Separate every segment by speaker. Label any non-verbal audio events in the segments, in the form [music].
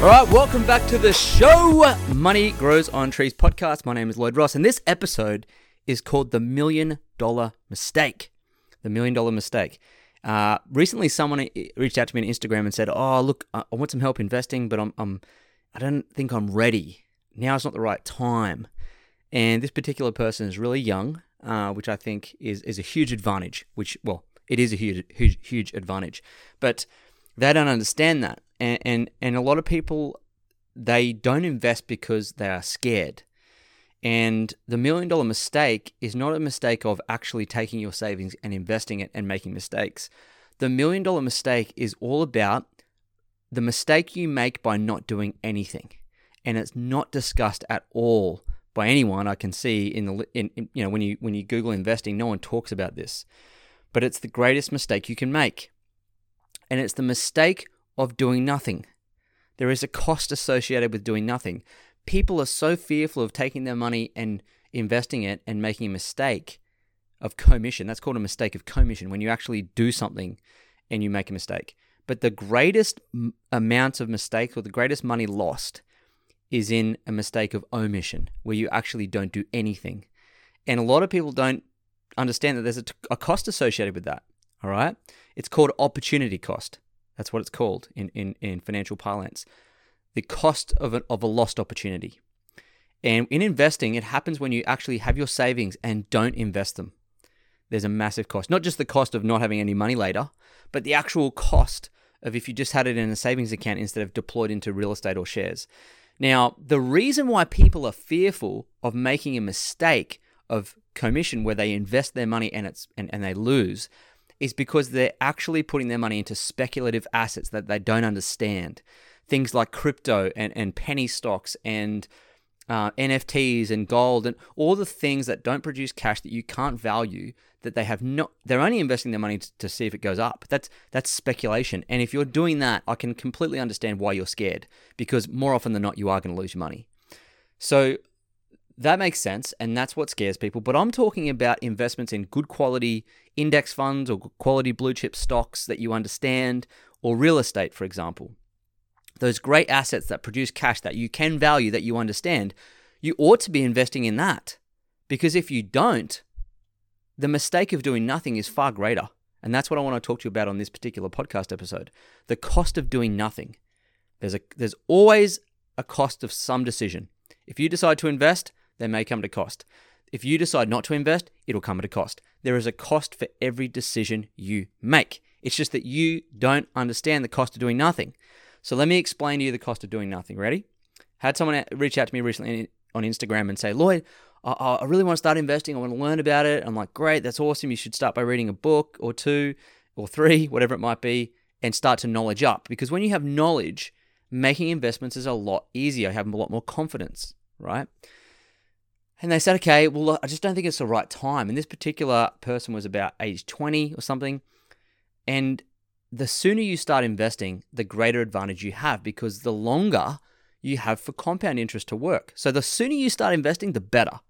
Speaker 1: All right, welcome back to the show, Money Grows on Trees podcast. My name is Lloyd Ross, and this episode is called The Million Dollar Mistake. The Million Dollar Mistake. Uh, recently, someone reached out to me on Instagram and said, "Oh, look, I I want some help investing, but I'm, I'm, I don't think I'm ready. Now is not the right time." And this particular person is really young, uh, which I think is is a huge advantage. Which, well, it is a huge, huge, huge advantage, but they don't understand that, and and, and a lot of people they don't invest because they are scared. And the million dollar mistake is not a mistake of actually taking your savings and investing it and making mistakes. The million dollar mistake is all about the mistake you make by not doing anything. And it's not discussed at all by anyone I can see in the in, in you know when you when you google investing no one talks about this. But it's the greatest mistake you can make. And it's the mistake of doing nothing. There is a cost associated with doing nothing. People are so fearful of taking their money and investing it and making a mistake of commission. That's called a mistake of commission when you actually do something and you make a mistake. But the greatest m- amount of mistakes or the greatest money lost is in a mistake of omission where you actually don't do anything. And a lot of people don't understand that there's a, t- a cost associated with that. All right. It's called opportunity cost. That's what it's called in, in, in financial parlance. The cost of, a of a lost opportunity. And in investing, it happens when you actually have your savings and don't invest them. There's a massive cost. Not just the cost of not having any money later, but the actual cost of if you just had it in a savings account instead of deployed into real estate or shares. Now, the reason why people are fearful of making a mistake of commission where they invest their money and it's and, and they lose is because they're actually putting their money into speculative assets that they don't understand. Things like crypto and, and penny stocks and uh, NFTs and gold and all the things that don't produce cash that you can't value that they have not they're only investing their money to, to see if it goes up. That's that's speculation. And if you're doing that i can completely understand why you're scared because more often than not you are going to lose your money. So that makes sense and that's what scares people but i'm talking about investments in good quality index funds or quality blue chip stocks that you understand or real estate for example. Those great assets that produce cash that you can value that you understand you ought to be investing in that because if you don't the mistake of doing nothing is far greater and that's what i want to talk to you about on this particular podcast episode the cost of doing nothing. There's a there's always a cost of some decision. If you decide to invest they may come at a cost. If you decide not to invest, it'll come at a cost. There is a cost for every decision you make. It's just that you don't understand the cost of doing nothing. So let me explain to you the cost of doing nothing. Ready? Had someone reach out to me recently on Instagram and say, Lloyd, I, really want to start investing. I want to learn about it. I'm like, great, that's awesome. You should start by reading a book or two or three, [laughs] whatever it might be, and start to knowledge up. Because when you have knowledge, making investments is a lot easier. You have a lot more confidence, right? And they said, okay, well, I just don't think it's the right time. And this particular person was about age 20 or something. And the sooner you start investing, the greater advantage you have because the longer you have for compound interest to work. So the sooner you start investing, the better.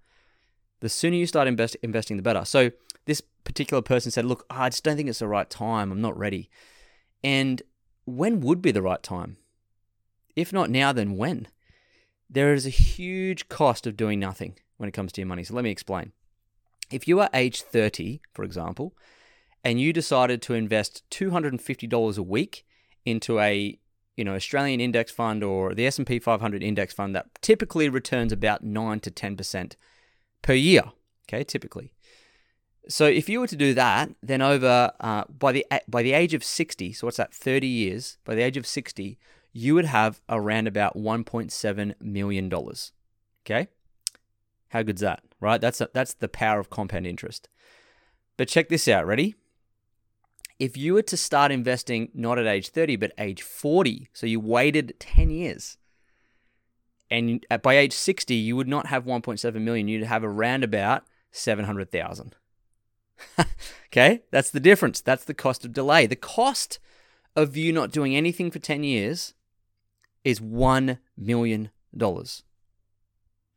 Speaker 1: The sooner you start invest- investing, the better. So this particular person said, look, I just don't think it's the right time. I'm not ready. And when would be the right time? If not now, then when? There is a huge cost of doing nothing when it comes to your money. So let me explain. If you are age 30, for example, and you decided to invest $250 a week into a you know Australian index fund or the S&P 500 index fund that typically returns about 9 to 10% per year, okay, typically. So if you were to do that, then over uh, by the by the age of 60, so what's that 30 years, by the age of 60, you would have around about 1.7 million dollars. Okay? How good's that? Right? That's a, that's the power of compound interest. But check this out, ready? if you were to start investing not at age 30, but age 40, so you waited 10 years, and by age 60, you would not have 1.7 million, you'd have around about 700,000. [laughs] okay, that's the difference. That's the cost of delay. The cost of you not doing anything for 10 years is $1 million.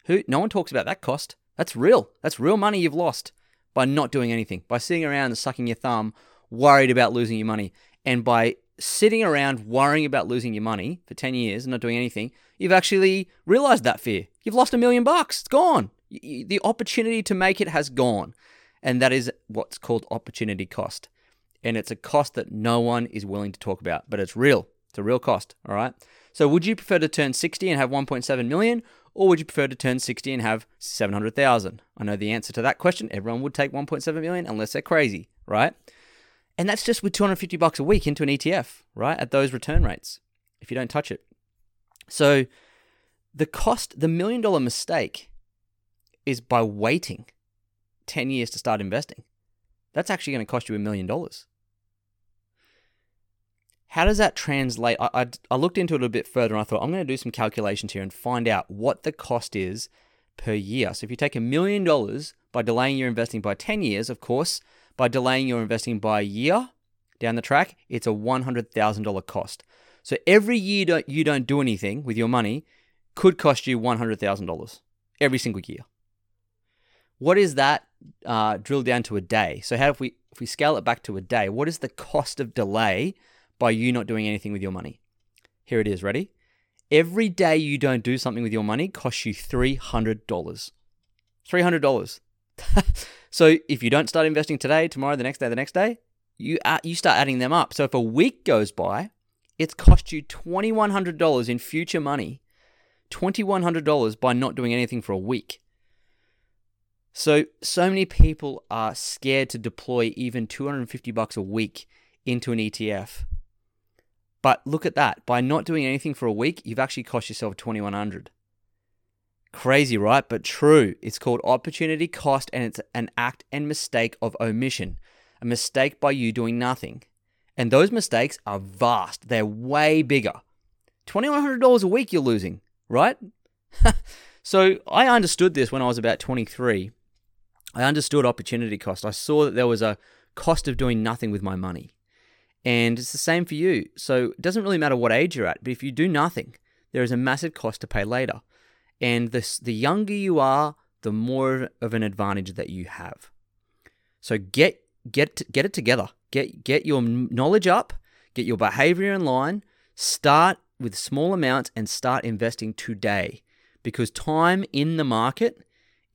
Speaker 1: Who no one talks about that cost. That's real. That's real money you've lost by not doing anything, by sitting around and sucking your thumb, worried about losing your money. And by sitting around worrying about losing your money for 10 years and not doing anything, you've actually realized that fear. You've lost a million bucks. It's gone. The opportunity to make it has gone. And that is what's called opportunity cost. And it's a cost that no one is willing to talk about, but it's real. It's a real cost. All right. So would you prefer to turn 60 and have 1.7 million, or would you prefer to turn 60 and have 700,000? I know the answer to that question. Everyone would take 1.7 million unless they're crazy, right? And that's just with 250 bucks a week into an ETF, right? At those return rates, if you don't touch it. So the cost, the million dollar mistake is by waiting 10 years to start investing. That's actually going to cost you a million dollars. How does that translate? I, I, I, looked into it a bit further and I thought, I'm going to do some calculations here and find out what the cost is per year. So if you take a million dollars by delaying your investing by 10 years, of course, by delaying your investing by a year down the track, it's a $100,000 cost. So every year you don't do anything with your money could cost you $100,000 every single year. What is that uh, drilled down to a day? So how if we if we scale it back to a day, what is the cost of delay by you not doing anything with your money. Here it is, ready? Every day you don't do something with your money costs you $300. $300. [laughs] so if you don't start investing today, tomorrow, the next day, the next day, you you start adding them up. So if a week goes by, it's cost you $2100 in future money. $2100 by not doing anything for a week. So so many people are scared to deploy even 250 bucks a week into an ETF but look at that. By not doing anything for a week, you've actually cost yourself 2100 Crazy, right? But true. It's called opportunity cost and it's an act and mistake of omission. A mistake by you doing nothing. And those mistakes are vast. They're way bigger. $2,100 a week you're losing, right? [laughs] so I understood this when I was about 23. I understood opportunity cost. I saw that there was a cost of doing nothing with my money. And it's the same for you. So it doesn't really matter what age you're at, but if you do nothing, there is a massive cost to pay later. And the, the younger you are, the more of an advantage that you have. So get get get it together. Get get your knowledge up, get your behavior in line, start with small amounts and start investing today because time in the market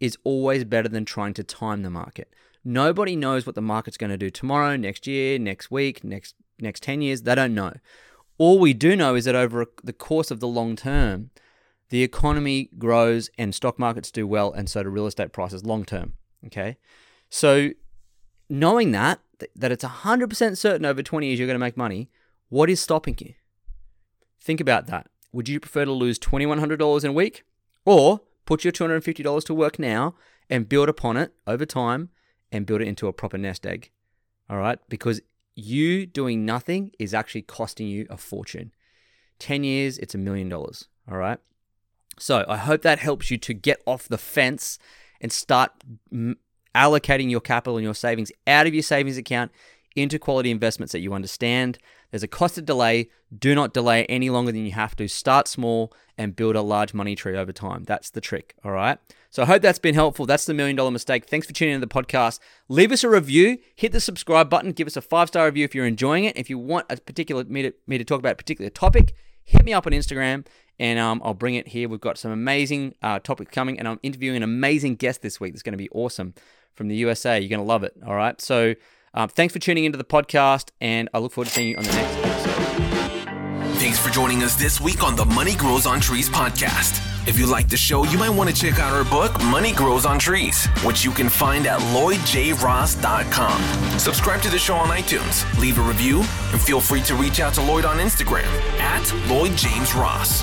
Speaker 1: is always better than trying to time the market. Nobody knows what the market's going to do tomorrow, next year, next week, next next 10 years. They don't know. All we do know is that over the course of the long term, the economy grows and stock markets do well, and so do real estate prices long term. Okay. So, knowing that, that it's 100% certain over 20 years you're going to make money, what is stopping you? Think about that. Would you prefer to lose $2,100 in a week or put your $250 to work now and build upon it over time and build it into a proper nest egg. All right? Because you doing nothing is actually costing you a fortune. 10 years, it's a million dollars. All right? So I hope that helps you to get off the fence and start allocating your capital and your savings out of your savings account into quality investments that you understand. There's a cost of delay. Do not delay any longer than you have to. Start small and build a large money tree over time. That's the trick. All right. So I hope that's been helpful. That's the million dollar mistake. Thanks for tuning in to the podcast. Leave us a review. Hit the subscribe button. Give us a five star review if you're enjoying it. If you want a particular me to, me to talk about a particular topic, hit me up on Instagram and um, I'll bring it here. We've got some amazing uh, topics coming, and I'm interviewing an amazing guest this week. That's going to be awesome from the USA. You're going to love it. All right. So um, thanks for tuning into the podcast, and I look forward to seeing you on the next episode.
Speaker 2: Thanks for joining us this week on the Money Grows on Trees podcast. If you like the show, you might want to check out our book, Money Grows on Trees, which you can find at lloydjross.com. Subscribe to the show on iTunes, leave a review, and feel free to reach out to Lloyd on Instagram at Lloyd James Ross.